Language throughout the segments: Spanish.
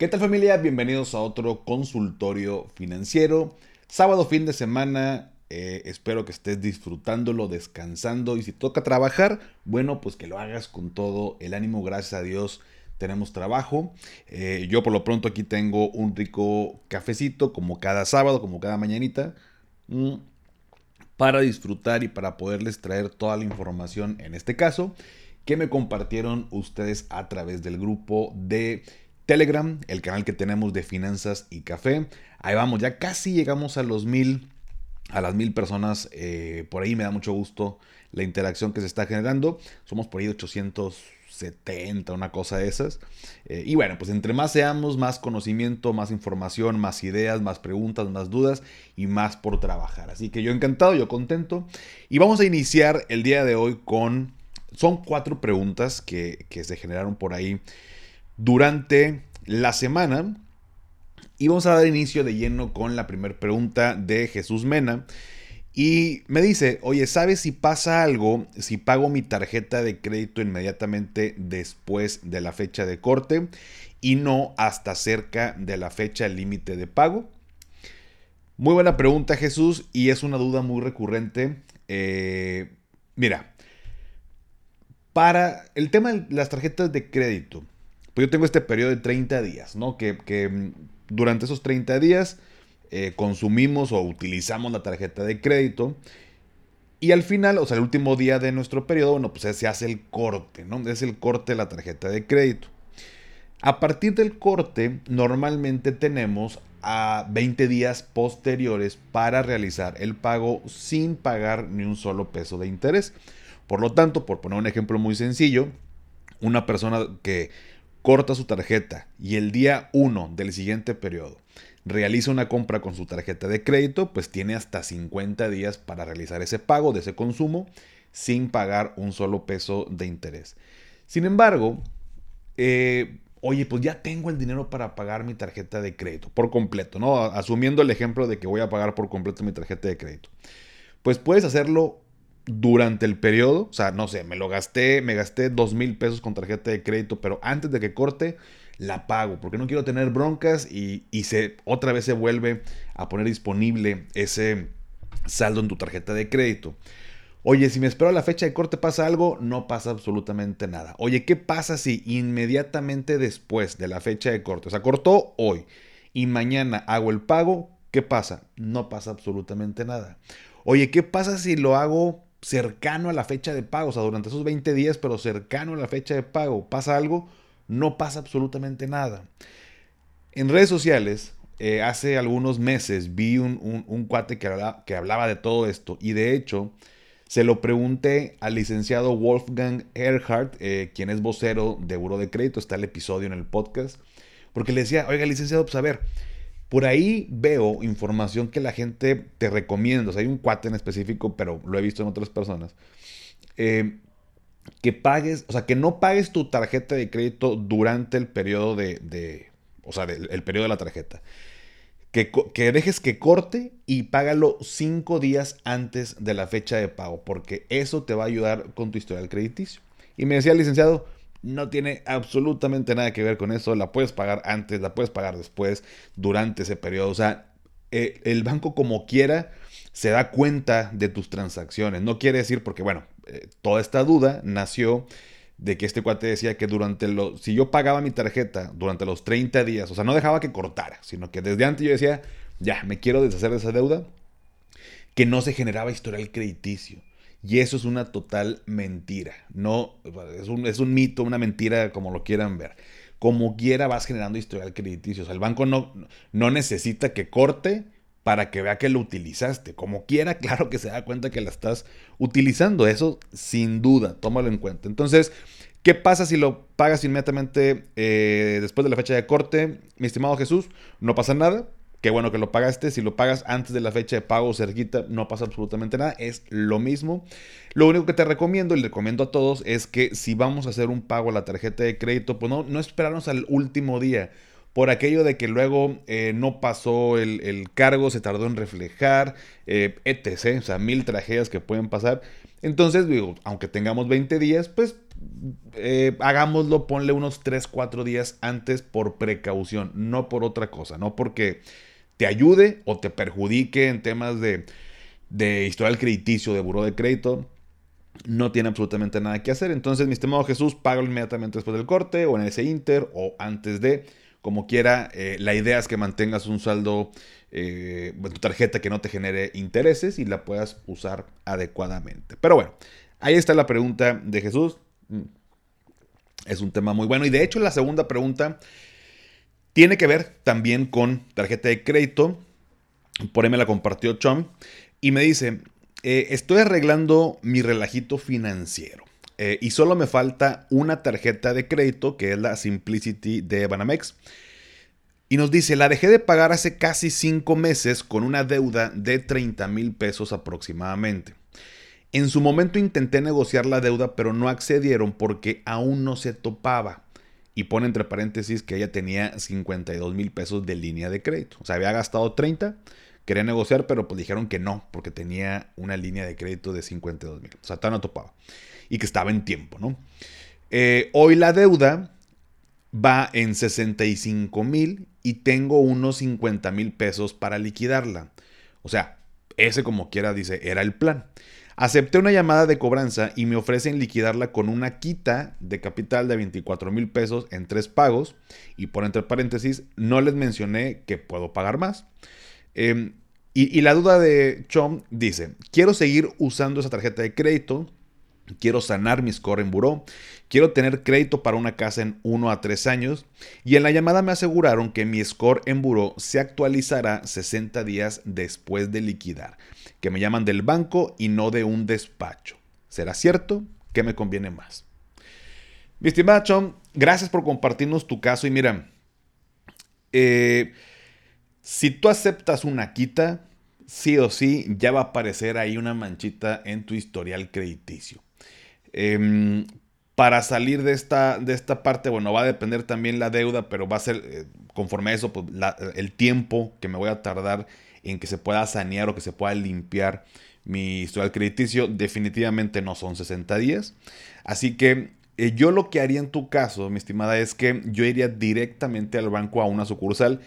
¿Qué tal familia? Bienvenidos a otro consultorio financiero. Sábado, fin de semana. eh, espero que estés disfrutándolo, descansando y si toca trabajar, bueno, pues que lo hagas con todo el ánimo. Gracias a Dios tenemos trabajo. Eh, yo por lo pronto aquí tengo un rico cafecito como cada sábado, como cada mañanita. mm, para disfrutar y para poderles traer toda la información, en este caso, que me compartieron ustedes a través del grupo de Telegram, el canal que tenemos de finanzas y café. Ahí vamos, ya casi llegamos a los mil, a las mil personas. eh, por ahí me da mucho gusto la interacción que se está generando. Somos por ahí 870, una cosa de esas. Eh, y bueno, pues entre más seamos, más conocimiento, más información, más ideas, más preguntas, más dudas y más por trabajar. Así que yo encantado, yo contento. Y vamos a iniciar el día de hoy con... Son cuatro preguntas que, que se generaron por ahí durante la semana. Y vamos a dar inicio de lleno con la primera pregunta de Jesús Mena. Y me dice, oye, ¿sabes si pasa algo si pago mi tarjeta de crédito inmediatamente después de la fecha de corte y no hasta cerca de la fecha límite de pago? Muy buena pregunta Jesús y es una duda muy recurrente. Eh, mira, para el tema de las tarjetas de crédito, yo tengo este periodo de 30 días, ¿no? Que, que mm, durante esos 30 días eh, consumimos o utilizamos la tarjeta de crédito. Y al final, o sea, el último día de nuestro periodo, bueno, pues se hace el corte, ¿no? Es el corte de la tarjeta de crédito. A partir del corte, normalmente tenemos a 20 días posteriores para realizar el pago sin pagar ni un solo peso de interés. Por lo tanto, por poner un ejemplo muy sencillo, una persona que corta su tarjeta y el día 1 del siguiente periodo realiza una compra con su tarjeta de crédito, pues tiene hasta 50 días para realizar ese pago de ese consumo sin pagar un solo peso de interés. Sin embargo, eh, oye, pues ya tengo el dinero para pagar mi tarjeta de crédito por completo, ¿no? Asumiendo el ejemplo de que voy a pagar por completo mi tarjeta de crédito. Pues puedes hacerlo durante el periodo, o sea, no sé, me lo gasté, me gasté dos mil pesos con tarjeta de crédito, pero antes de que corte, la pago, porque no quiero tener broncas y, y se, otra vez se vuelve a poner disponible ese saldo en tu tarjeta de crédito. Oye, si me espero a la fecha de corte pasa algo, no pasa absolutamente nada. Oye, ¿qué pasa si inmediatamente después de la fecha de corte, o sea, cortó hoy y mañana hago el pago? ¿Qué pasa? No pasa absolutamente nada. Oye, ¿qué pasa si lo hago cercano a la fecha de pago? O sea, durante esos 20 días, pero cercano a la fecha de pago. ¿Pasa algo? No pasa absolutamente nada. En redes sociales, eh, hace algunos meses vi un, cuate que hablaba, de todo esto y de hecho se lo pregunté al licenciado Wolfgang Erhardt, eh, quien es vocero de Buro de Crédito, está el episodio en el podcast, porque le decía, oiga licenciado, pues a ver, por ahí veo información que la gente te recomienda. O sea, hay un cuate en específico, pero lo he visto en otras personas. Eh, que pagues, o sea, que no pagues tu tarjeta de crédito durante el periodo de, o sea, el periodo de la tarjeta. Que, que, dejes que corte y págalo cinco días antes de la fecha de pago, porque eso te va a ayudar con tu historial crediticio. Y me decía el licenciado, no tiene absolutamente nada que ver con eso. La puedes pagar antes, la puedes pagar después, durante ese periodo. O sea, eh, el banco como quiera se da cuenta de tus transacciones. No quiere decir porque, bueno, eh, toda esta duda nació de que este cuate decía que durante los, si yo pagaba mi tarjeta durante los 30 días, o sea, no dejaba que cortara, sino que desde antes yo decía, ya, me quiero deshacer de esa deuda, que no se generaba historial crediticio. Y eso es una total mentira. No, es un, es un mito, una mentira, como lo quieran ver. Como quiera vas generando historial crediticio. O sea, el banco no, no necesita que corte para que vea que lo utilizaste. Como quiera, claro que se da cuenta que la estás utilizando. Eso sin duda, tómalo en cuenta. Entonces, ¿qué pasa si lo pagas inmediatamente eh, después de la fecha de corte? Mi estimado Jesús, no pasa nada. Qué bueno que lo pagaste. Si lo pagas antes de la fecha de pago cerquita, no pasa absolutamente nada. Es lo mismo. Lo único que te recomiendo y le recomiendo a todos es que si vamos a hacer un pago a la tarjeta de crédito, pues no, no esperarnos al último día. por aquello de que luego eh, no pasó el, cargo, se tardó en reflejar, eh, etc. O sea, mil tragedias que pueden pasar. Entonces, digo, aunque tengamos 20 días, pues eh, hagámoslo, ponle unos 3, 4 días antes por precaución, no por otra cosa, no porque te ayude o te perjudique en temas de, historial crediticio, de buró de crédito no tiene absolutamente nada que hacer. Entonces, mi estimado Jesús, págalo inmediatamente después del corte o en ese inter o antes de, como quiera. Eh, la idea es que mantengas un saldo eh, en tu tarjeta que no te genere intereses y la puedas usar adecuadamente. Pero bueno, ahí está la pregunta de Jesús. Mm, es un tema muy bueno. Y de hecho, la segunda pregunta tiene que ver también con tarjeta de crédito. Por ahí me la compartió Chom. Y me dice, eh, estoy arreglando mi relajito financiero. Eh, y solo me falta una tarjeta de crédito, que es la Simplicity de Banamex. Y nos dice, la dejé de pagar hace casi cinco meses con una deuda de 30 mil pesos aproximadamente. En su momento intenté negociar la deuda, pero no accedieron porque aún no se topaba. Y pone entre paréntesis que ella tenía 52 mil pesos de línea de crédito. O sea, había gastado 30 Quería negociar, pero pues dijeron que no, porque tenía una línea de crédito de 52 mil. O sea, tan no topaba. Y que estaba en tiempo, ¿no? Eh, hoy la deuda va en 65 mil y tengo unos 50 mil pesos para liquidarla. O sea, ese como quiera dice, era el plan. Acepté una llamada de cobranza y me ofrecen liquidarla con una quita de capital de 24 mil pesos en tres pagos. Y por entre paréntesis, no les mencioné que puedo pagar más. Em, y, la duda de Chom dice, quiero seguir usando esa tarjeta de crédito, quiero sanar mi score en buró, quiero tener crédito para una casa en 1 a 3 años y en la llamada me aseguraron que mi score en buró se actualizará 60 días después de liquidar, que me llaman del banco y no de un despacho. ¿Será cierto? ¿Qué me conviene más? Mi estimada gracias por compartirnos tu caso y mira, eh, si tú aceptas una quita, sí o sí ya va a aparecer ahí una manchita en tu historial crediticio. Em, para salir de esta, de esta parte, bueno, va a depender también la deuda, pero va a ser eh, conforme a eso, pues, el tiempo que me voy a tardar en que se pueda sanear o que se pueda limpiar mi historial crediticio, definitivamente no son 60 días. Así que eh, yo lo que haría en tu caso, mi estimada, es que yo iría directamente al banco a una sucursal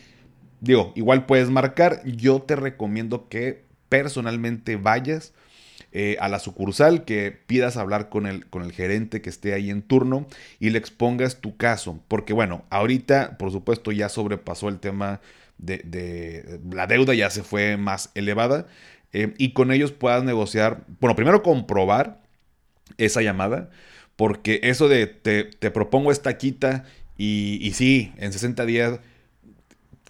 digo, igual puedes marcar. Yo te recomiendo que personalmente vayas eh, a la sucursal, que pidas hablar con el, con el gerente que esté ahí en turno y le expongas tu caso. Porque bueno, ahorita, por supuesto, ya sobrepasó el tema de, la deuda, ya se fue más elevada. Eh, y con ellos puedas negociar, bueno, primero comprobar esa llamada, porque eso de te, propongo esta quita y, y sí, en 60 días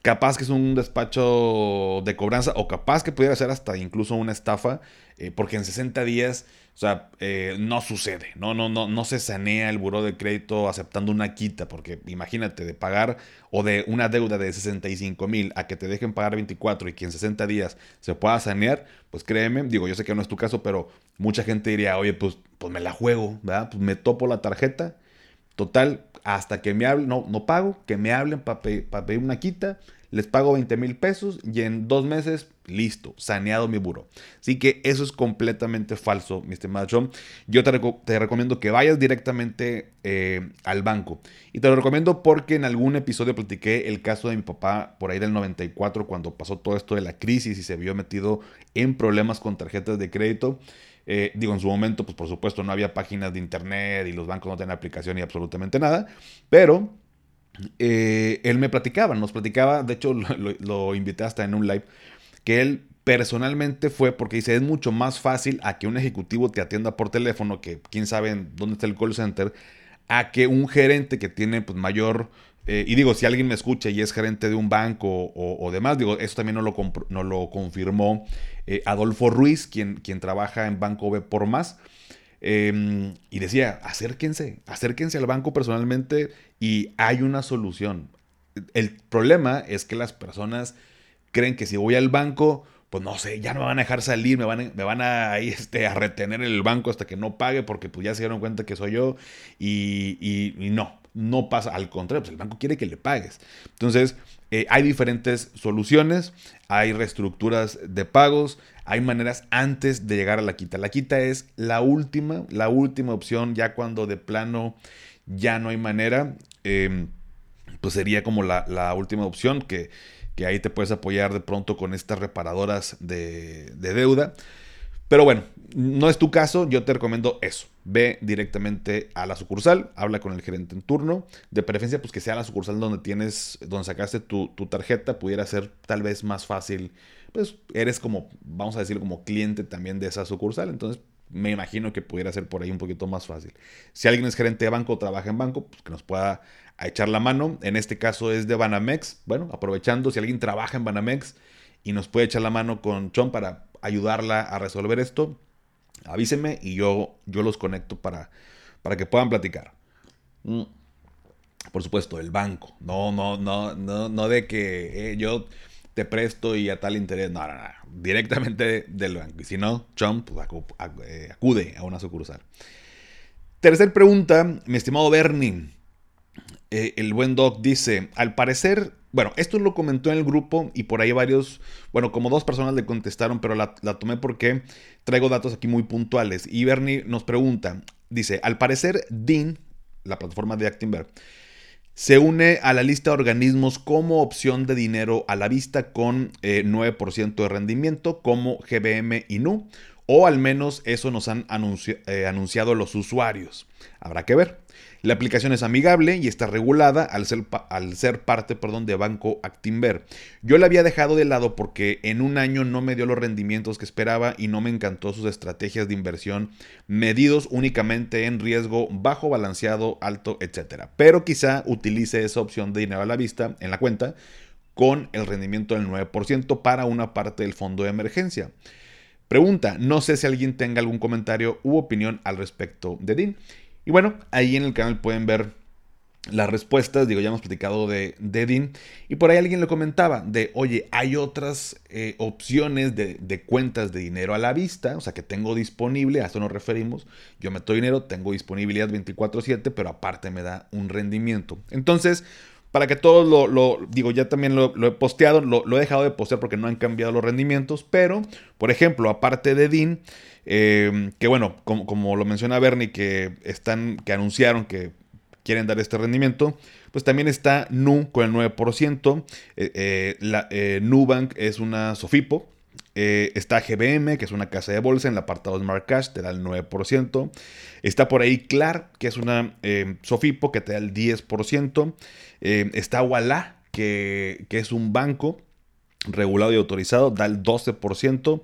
capaz que es un despacho de cobranza o capaz que pudiera ser hasta incluso una estafa, eh, porque en 60 días, o sea, eh, no sucede, no, no, no, no se sanea el buró de crédito aceptando una quita, porque imagínate de pagar o de una deuda de 65 mil a que te dejen pagar 24 y que en 60 días se pueda sanear, pues créeme, digo, yo sé que no es tu caso, pero mucha gente diría, oye, pues, pues me la juego, ¿verdad? Pues me topo la tarjeta, total, hasta que me hablen, no, no pago, que me hablen para pedir una quita, les pago 20 mil pesos y en dos meses, listo, saneado mi buro. Así que eso es completamente falso, mi estimado John. Yo te, recomiendo que vayas directamente eh, al banco. Y te lo recomiendo porque en algún episodio platiqué el caso de mi papá por ahí del 94, cuando pasó todo esto de la crisis y se vio metido en problemas con tarjetas de crédito. Eh, digo, en su momento, pues por supuesto no había páginas de internet y los bancos no tenían aplicación y absolutamente nada, pero eh, él me platicaba, nos platicaba, de hecho lo, invité hasta en un live, que él personalmente fue porque dice, es mucho más fácil a que un ejecutivo te atienda por teléfono, que quién sabe dónde está el call center, a que un gerente que tiene pues, mayor eh, y digo, si alguien me escucha y es gerente de un banco o, demás, digo, eso también no lo, no lo confirmó eh, Adolfo Ruiz, quien, quien trabaja en Banco B por más. Em, y decía, acérquense, acérquense al banco personalmente y hay una solución. El problema es que las personas creen que si voy al banco, pues no sé, ya no me van a dejar salir, me van me van a, este, a retener en el banco hasta que no pague porque pues ya se dieron cuenta que soy yo y, y no. No pasa, al contrario, pues el banco quiere que le pagues. Entonces, eh, hay diferentes soluciones, hay reestructuras de pagos, hay maneras antes de llegar a la quita. La quita es la última, la última opción, ya cuando de plano ya no hay manera, em, pues sería como la, última opción que, ahí te puedes apoyar de pronto con estas reparadoras de, de deuda. Pero bueno, no es tu caso, yo te recomiendo eso. Ve directamente a la sucursal, habla con el gerente en turno. De preferencia, pues que sea la sucursal donde tienes, donde sacaste tu, tarjeta, pudiera ser tal vez más fácil. Pues eres como, vamos a decir, como cliente también de esa sucursal. Entonces, me imagino que pudiera ser por ahí un poquito más fácil. Si alguien es gerente de banco o trabaja en banco, pues que nos pueda echar la mano. En este caso es de Banamex. Bueno, aprovechando, si alguien trabaja en Banamex y nos puede echar la mano con Chon para ayudarla a resolver esto, avísenme y yo, yo los conecto para, para que puedan platicar. Mm. Por supuesto, el banco. No, no, no, no, no de que eh, yo te presto y a tal interés. No, no, no. Directamente del banco. Y si no, Trump pues, eh, acude a una sucursal. Tercer pregunta, mi estimado Bernie. Eh, el buen Doc dice, al parecer bueno, esto lo comentó en el grupo y por ahí varios, bueno, como dos personas le contestaron, pero la, tomé porque traigo datos aquí muy puntuales. Y Bernie nos pregunta, dice, al parecer DIN, la plataforma de Actinver, se une a la lista de organismos como opción de dinero a la vista con 9% eh, de rendimiento como GBM y NU, o al menos eso nos han eh, anunciado los usuarios. Habrá que ver. La aplicación es amigable y está regulada al ser, al ser parte perdón, de Banco Actinver. Yo la había dejado de lado porque en un año no me dio los rendimientos que esperaba y no me encantó sus estrategias de inversión medidos únicamente en riesgo bajo, balanceado, alto, etc. Pero quizá utilice esa opción de dinero a la vista en la cuenta con el rendimiento del 9% para una parte del fondo de emergencia. Pregunta, no sé si alguien tenga algún comentario u opinión al respecto de DIN. Y bueno, ahí en el canal pueden ver las respuestas, digo, ya hemos platicado de, de y por ahí alguien le comentaba de, oye, hay otras eh, opciones de, cuentas de dinero a la vista, o sea, que tengo disponible, a eso nos referimos, yo meto dinero, tengo disponibilidad 24/7, pero aparte me da un rendimiento. Entonces, para que todos lo, digo, ya también lo, he posteado, lo, he dejado de postear porque no han cambiado los rendimientos, pero, por ejemplo, aparte de DIN, Em, que bueno, como, lo menciona Bernie, que están, que anunciaron que quieren dar este rendimiento, pues también está Nu con el 9%, eh, eh, la, eh, Nubank es una Sofipo, está GBM, que es una casa de bolsa en el apartado Smart Cash, te da el 9%. Está por ahí Clar, que es una Sofipo, que te da el 10%. está Walla, que, que es un banco regulado y autorizado, da el 12%.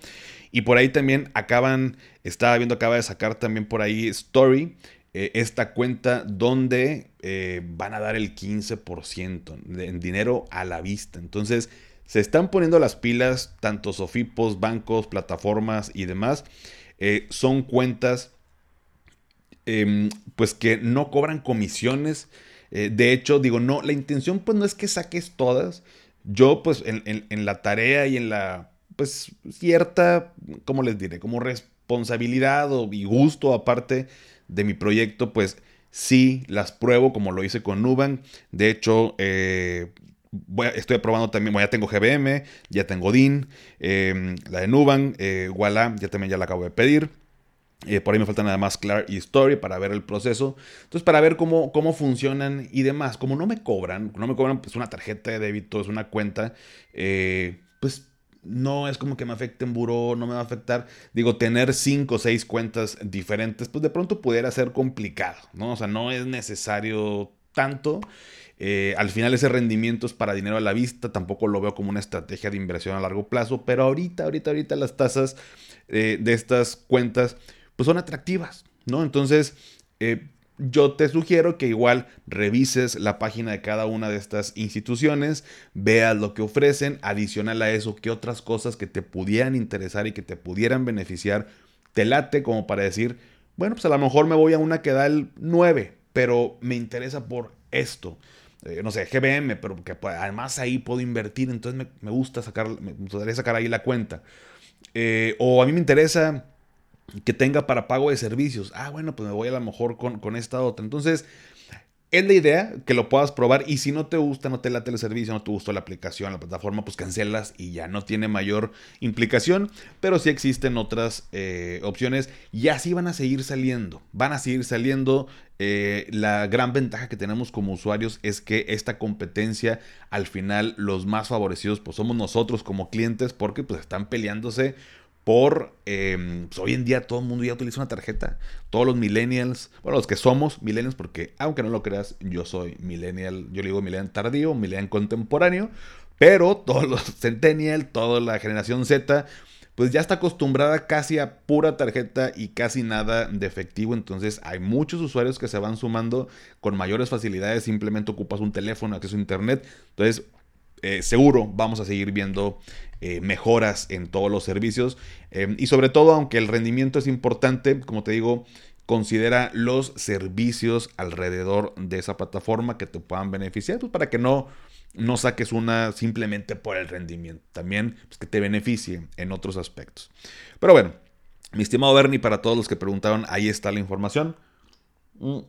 Y por ahí también acaban, estaba viendo, acaba de sacar también por ahí Story, eh, esta cuenta donde eh, van a dar el 15% en dinero a la vista. Entonces, se están poniendo las pilas, tanto Sofipos, bancos, plataformas y demás. Eh, son cuentas em, pues que no cobran comisiones. de hecho, digo, no, la intención pues no es que saques todas. Yo pues en la tarea y en la pues cierta, ¿cómo les diré? Como responsabilidad o, y gusto aparte de mi proyecto, pues sí las pruebo como lo hice con Nubank. De hecho, eh, estoy probando también, ya tengo GBM, ya tengo DIN, em, la de Nubank, eh, ya también ya la acabo de pedir. Eh, por ahí me faltan nada más Clar y Story para ver el proceso. Entonces, para ver cómo, cómo funcionan y demás. Como no me cobran, no me cobran pues una tarjeta de débito, es una cuenta, eh, pues no es como que me afecte en buró, no me va a afectar. Digo, tener cinco o seis cuentas diferentes, pues de pronto pudiera ser complicado, ¿no? O sea, no es necesario tanto. Eh, al final ese rendimiento es para dinero a la vista, tampoco lo veo como una estrategia de inversión a largo plazo, pero ahorita, ahorita, ahorita las tasas eh, de estas cuentas pues son atractivas, ¿no? Entonces, eh, yo te sugiero que igual revises la página de cada una de estas instituciones, veas lo que ofrecen, adicional a eso, qué otras cosas que te pudieran interesar y que te pudieran beneficiar, te late como para decir, bueno, pues a lo mejor me voy a una que da el 9, pero me interesa por esto. Eh, no sé, GBM, pero que además ahí puedo invertir, entonces me, gusta sacar, me gustaría sacar ahí la cuenta. Eh, o a mí me interesa que tenga para pago de servicios. Ah, bueno, pues me voy a lo mejor con, esta otra. Entonces, es la idea que lo puedas probar y si no te gusta, no te late el servicio, no te gustó la aplicación, la plataforma, pues cancelas y ya no tiene mayor implicación, pero sí existen otras eh, opciones y así van a seguir saliendo, van a seguir saliendo. Eh, la gran ventaja que tenemos como usuarios es que esta competencia al final los más favorecidos pues somos nosotros como clientes porque pues están peleándose por, em, pues hoy en día todo el mundo ya utiliza una tarjeta. Todos los millennials, bueno, los que somos millennials, porque aunque no lo creas, yo soy millennial, yo le digo millennial tardío, millennial contemporáneo, pero todos los centennial, toda la generación Z, pues ya está acostumbrada casi a pura tarjeta y casi nada de efectivo. Entonces hay muchos usuarios que se van sumando con mayores facilidades. Simplemente ocupas un teléfono, acceso a internet. Entonces, eh, seguro vamos a seguir viendo eh, mejoras en todos los servicios. Em, y sobre todo, aunque el rendimiento es importante, como te digo, considera los servicios alrededor de esa plataforma que te puedan beneficiar, pues para que no, no saques una simplemente por el rendimiento. También pues, que te beneficie en otros aspectos. Pero bueno, mi estimado Bernie, para todos los que preguntaron, ahí está la información. Mm.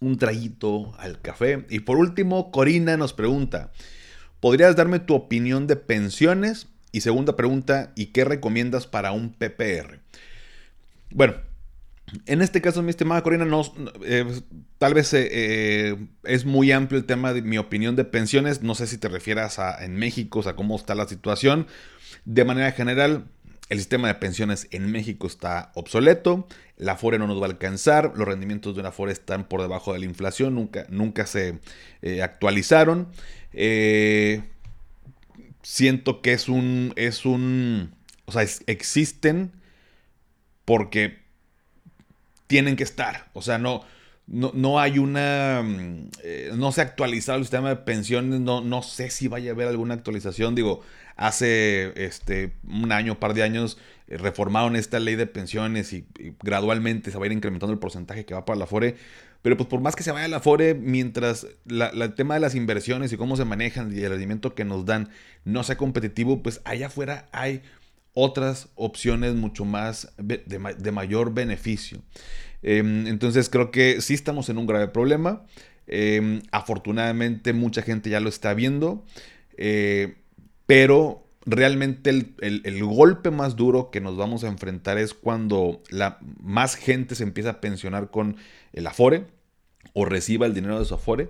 Un traguito al café. Y por último, Corina nos pregunta. ¿Podrías darme tu opinión de pensiones? Y segunda pregunta, ¿y qué recomiendas para un PPR? Bueno, en este caso, mi estimada Corina, no, eh, tal vez eh, eh, es muy amplio el tema de mi opinión de pensiones. No sé si te refieras a en México, a cómo está la situación. De manera general, el sistema de pensiones en México está obsoleto, la FORE no nos va a alcanzar, los rendimientos de una FORE están por debajo de la inflación, nunca, nunca se actualizaron. Eh, siento que es un, es un, o sea, existen porque tienen que estar. O sea, no, no, hay una, mm, eh, no se ha actualizado el sistema de pensiones, no, no sé si vaya a haber alguna actualización. Digo, hace este, un año, par de años, eh, reformaron esta ley de pensiones y, gradualmente se va a ir incrementando el porcentaje que va para la FORE. Pero pues por más que se vaya a la FORE, mientras el tema de las inversiones y cómo se manejan y el rendimiento que nos dan no sea competitivo, pues allá afuera hay otras opciones mucho más de, mayor beneficio. Em, entonces creo que sí estamos en un grave problema. Em, afortunadamente mucha gente ya lo está viendo. Eh, pero realmente el, golpe más duro que nos vamos a enfrentar es cuando la, más gente se empieza a pensionar con el Afore o reciba el dinero de su Afore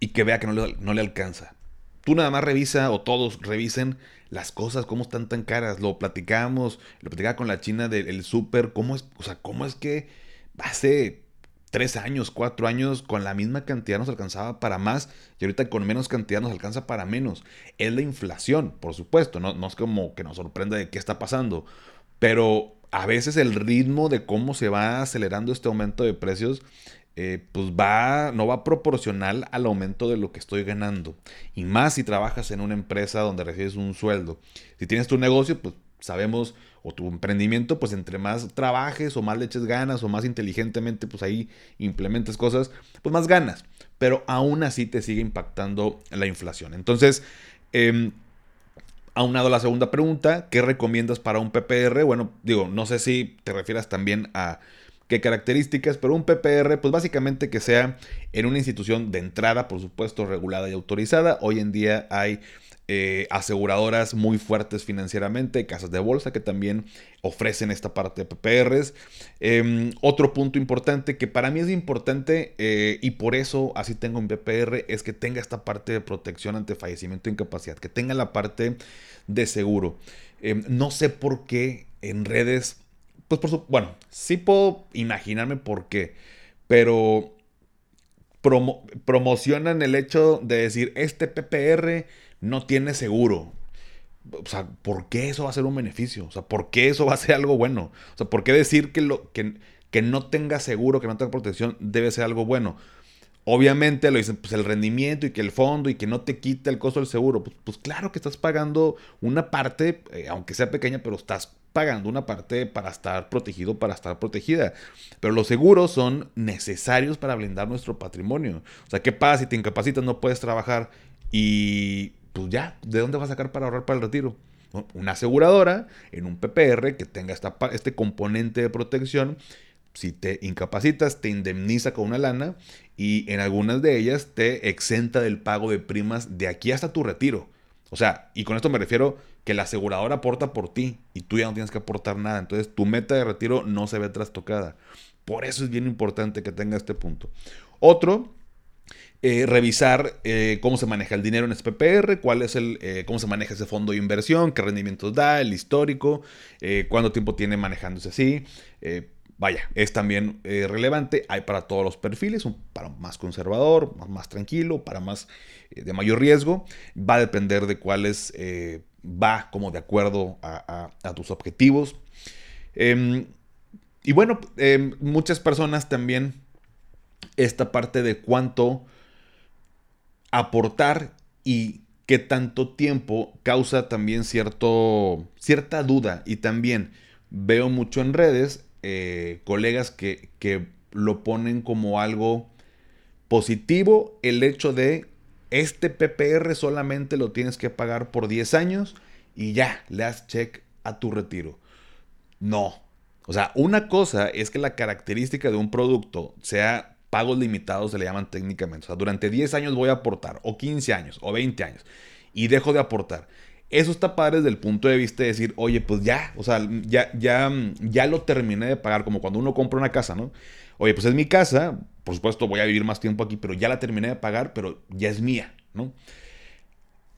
y que vea que no le, no le alcanza. Tú nada más revisa o todos revisen las cosas, cómo están tan caras. Lo platicamos, lo platicaba con la china del súper, cómo es, o sea, cómo es que hace tres años, cuatro años, con la misma cantidad nos alcanzaba para más y ahorita con menos cantidad nos alcanza para menos. Es la inflación, por supuesto, no, no es como que nos sorprenda de qué está pasando, pero a veces el ritmo de cómo se va acelerando este aumento de precios, eh, pues va, no va proporcional al aumento de lo que estoy ganando. Y más si trabajas en una empresa donde recibes un sueldo. Si tienes tu negocio, pues sabemos, o tu emprendimiento, pues entre más trabajes o más leches ganas o más inteligentemente, pues ahí implementes cosas, pues más ganas. Pero aún así te sigue impactando la inflación. Entonces, eh, aunado a la segunda pregunta, ¿qué recomiendas para un PPR? Bueno, digo, no sé si te refieras también a qué características, pero un PPR, pues básicamente que sea en una institución de entrada, por supuesto, regulada y autorizada. Hoy en día hay eh, aseguradoras muy fuertes financieramente, casas de bolsa que también ofrecen esta parte de PPRs. Em, otro punto importante que para mí es importante eh, y por eso así tengo un PPR es que tenga esta parte de protección ante fallecimiento e incapacidad, que tenga la parte de seguro. Em, no sé por qué en redes, pues por su, bueno, sí puedo imaginarme por qué, pero promocionan el hecho de decir este PPR no tiene seguro. O sea, ¿por qué eso va a ser un beneficio? O sea, ¿por qué eso va a ser algo bueno? O sea, ¿por qué decir que, lo, que, que no tenga seguro, que no tenga protección, debe ser algo bueno? Obviamente lo dicen, pues el rendimiento y que el fondo y que no te quite el costo del seguro. Pues, pues claro que estás pagando una parte, eh, aunque sea pequeña, pero estás pagando una parte para estar protegido, para estar protegida. Pero los seguros son necesarios para blindar nuestro patrimonio. O sea, ¿qué pasa si te incapacitas, no puedes trabajar y pues ya, ¿de dónde vas a sacar para ahorrar para el retiro? Una aseguradora en un PPR que tenga esta, este componente de protección si te incapacitas, te indemniza con una lana y en algunas de ellas te exenta del pago de primas de aquí hasta tu retiro. O sea, y con esto me refiero que la aseguradora aporta por ti y tú ya no tienes que aportar nada. Entonces tu meta de retiro no se ve trastocada. Por eso es bien importante que tenga este punto. Otro, eh, revisar eh, cómo se maneja el dinero en SPPR, cuál es el, eh, cómo se maneja ese fondo de inversión, qué rendimientos da, el histórico, cuánto tiempo tiene manejándose así. Vaya, es también relevante. Hay para todos los perfiles, un, para más conservador, más, tranquilo, para más de mayor riesgo. Va a depender de cuáles va como de acuerdo a, tus objetivos. Em, y bueno, em, muchas personas también esta parte de cuánto aportar y qué tanto tiempo causa también cierto, cierta duda. Y también veo mucho en redes eh, colegas que, que lo ponen como algo positivo el hecho de este PPR solamente lo tienes que pagar por 10 años y ya, le das check a tu retiro. No. O sea, una cosa es que la característica de un producto sea pagos limitados, se le llaman técnicamente. O sea, durante 10 años voy a aportar, o 15 años, o 20 años, y dejo de aportar. Eso está padre desde el punto de vista de decir, oye, pues ya, o sea, ya, ya, ya lo terminé de pagar, como cuando uno compra una casa, ¿no? Oye, pues es mi casa, por supuesto voy a vivir más tiempo aquí, pero ya la terminé de pagar, pero ya es mía, ¿no?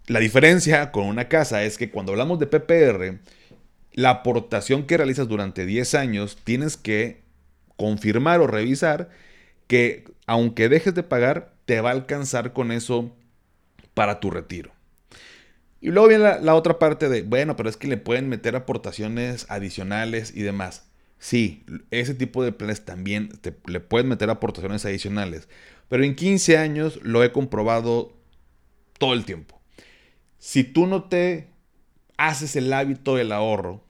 La diferencia con una casa es que cuando hablamos de PPR, la aportación que realizas durante 10 años tienes que confirmar o revisar que aunque dejes de pagar, te va a alcanzar con eso para tu retiro. Y luego viene la, otra parte de, bueno, pero es que le pueden meter aportaciones adicionales y demás. Sí, ese tipo de planes también le pueden meter aportaciones adicionales. Pero en 15 años lo he comprobado todo el tiempo. Si tú no te haces el hábito del ahorro,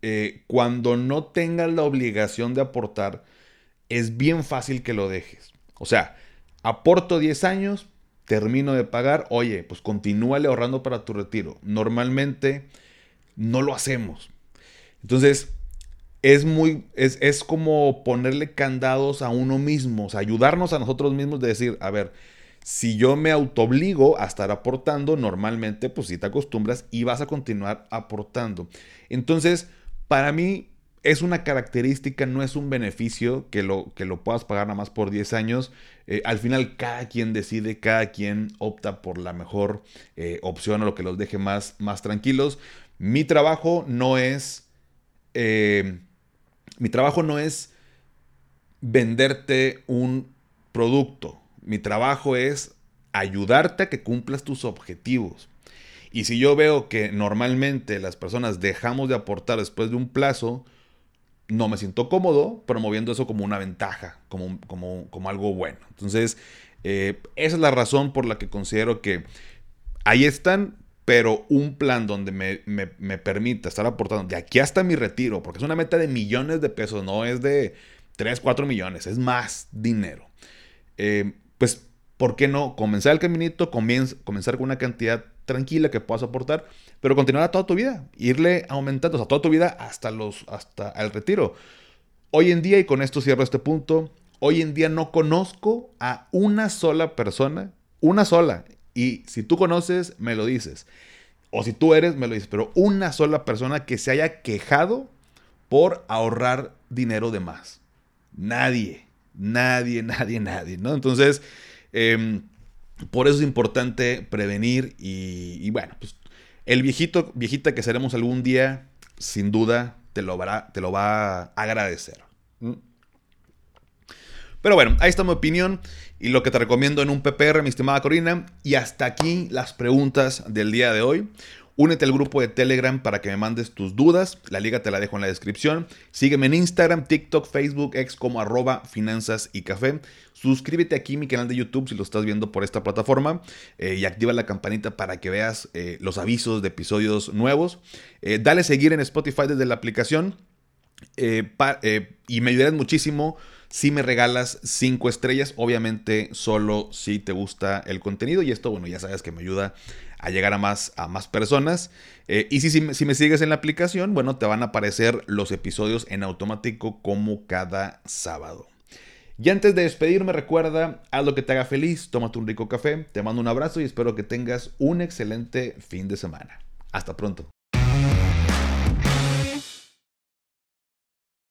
eh, cuando no tengas la obligación de aportar, es bien fácil que lo dejes. O sea, aporto 10 años, termino de pagar, oye, pues continúale ahorrando para tu retiro. Normalmente no lo hacemos. Entonces, es muy, es, es como ponerle candados a uno mismo, ayudarnos a nosotros mismos de decir, a ver, si yo me autoobligo a estar aportando, normalmente pues si te acostumbras y vas a continuar aportando. Entonces, para mí es una característica, no es un beneficio que lo, que lo puedas pagar nada más por 10 años. Eh, al final cada quien decide, cada quien opta por la mejor eh, opción o lo que los deje más, más tranquilos. Mi trabajo no es... Eh, mi trabajo no es venderte un producto. Mi trabajo es ayudarte a que cumplas tus objetivos. Y si yo veo que normalmente las personas dejamos de aportar después de un plazo, no me siento cómodo promoviendo eso como una ventaja, como, como, como algo bueno. Entonces, eh, esa es la razón por la que considero que ahí están, pero un plan donde me, me, permita estar aportando de aquí hasta mi retiro, porque es una meta de millones de pesos, no es de 3, 4 millones, es más dinero. Eh, pues, ¿por qué no comenzar el caminito, comenzar con una cantidad tranquila que puedas aportar, pero continuar toda tu vida, irle aumentando, o sea, toda tu vida hasta, los, hasta el retiro. Hoy en día, y con esto cierro este punto, hoy en día no conozco a una sola persona, una sola, y si tú conoces, me lo dices. O si tú eres, me lo dices, pero una sola persona que se haya quejado por ahorrar dinero de más. Nadie. Nadie, nadie, nadie, ¿no? Entonces, em, por eso es importante prevenir y, bueno, pues el viejito, viejita que seremos algún día, sin duda, te lo te lo va a agradecer. Pero bueno, ahí está mi opinión y lo que te recomiendo en un PPR, mi estimada Corina. Y hasta aquí las preguntas del día de hoy. Únete al grupo de Telegram para que me mandes tus dudas. La liga te la dejo en la descripción. Sígueme en Instagram, TikTok, Facebook, ex como arroba finanzas y café. Suscríbete aquí a mi canal de YouTube si lo estás viendo por esta plataforma eh, y activa la campanita para que veas eh, los avisos de episodios nuevos. Eh, dale seguir en Spotify desde la aplicación y me ayudarás muchísimo si me regalas 5 estrellas, obviamente solo si te gusta el contenido y esto, bueno, ya sabes que me ayuda a llegar a más, a más personas. Eh, y si, si, me sigues en la aplicación, bueno, te van a aparecer los episodios en automático como cada sábado. Y antes de despedirme, recuerda, haz lo que te haga feliz, tómate un rico café, te mando un abrazo y espero que tengas un excelente fin de semana. Hasta pronto.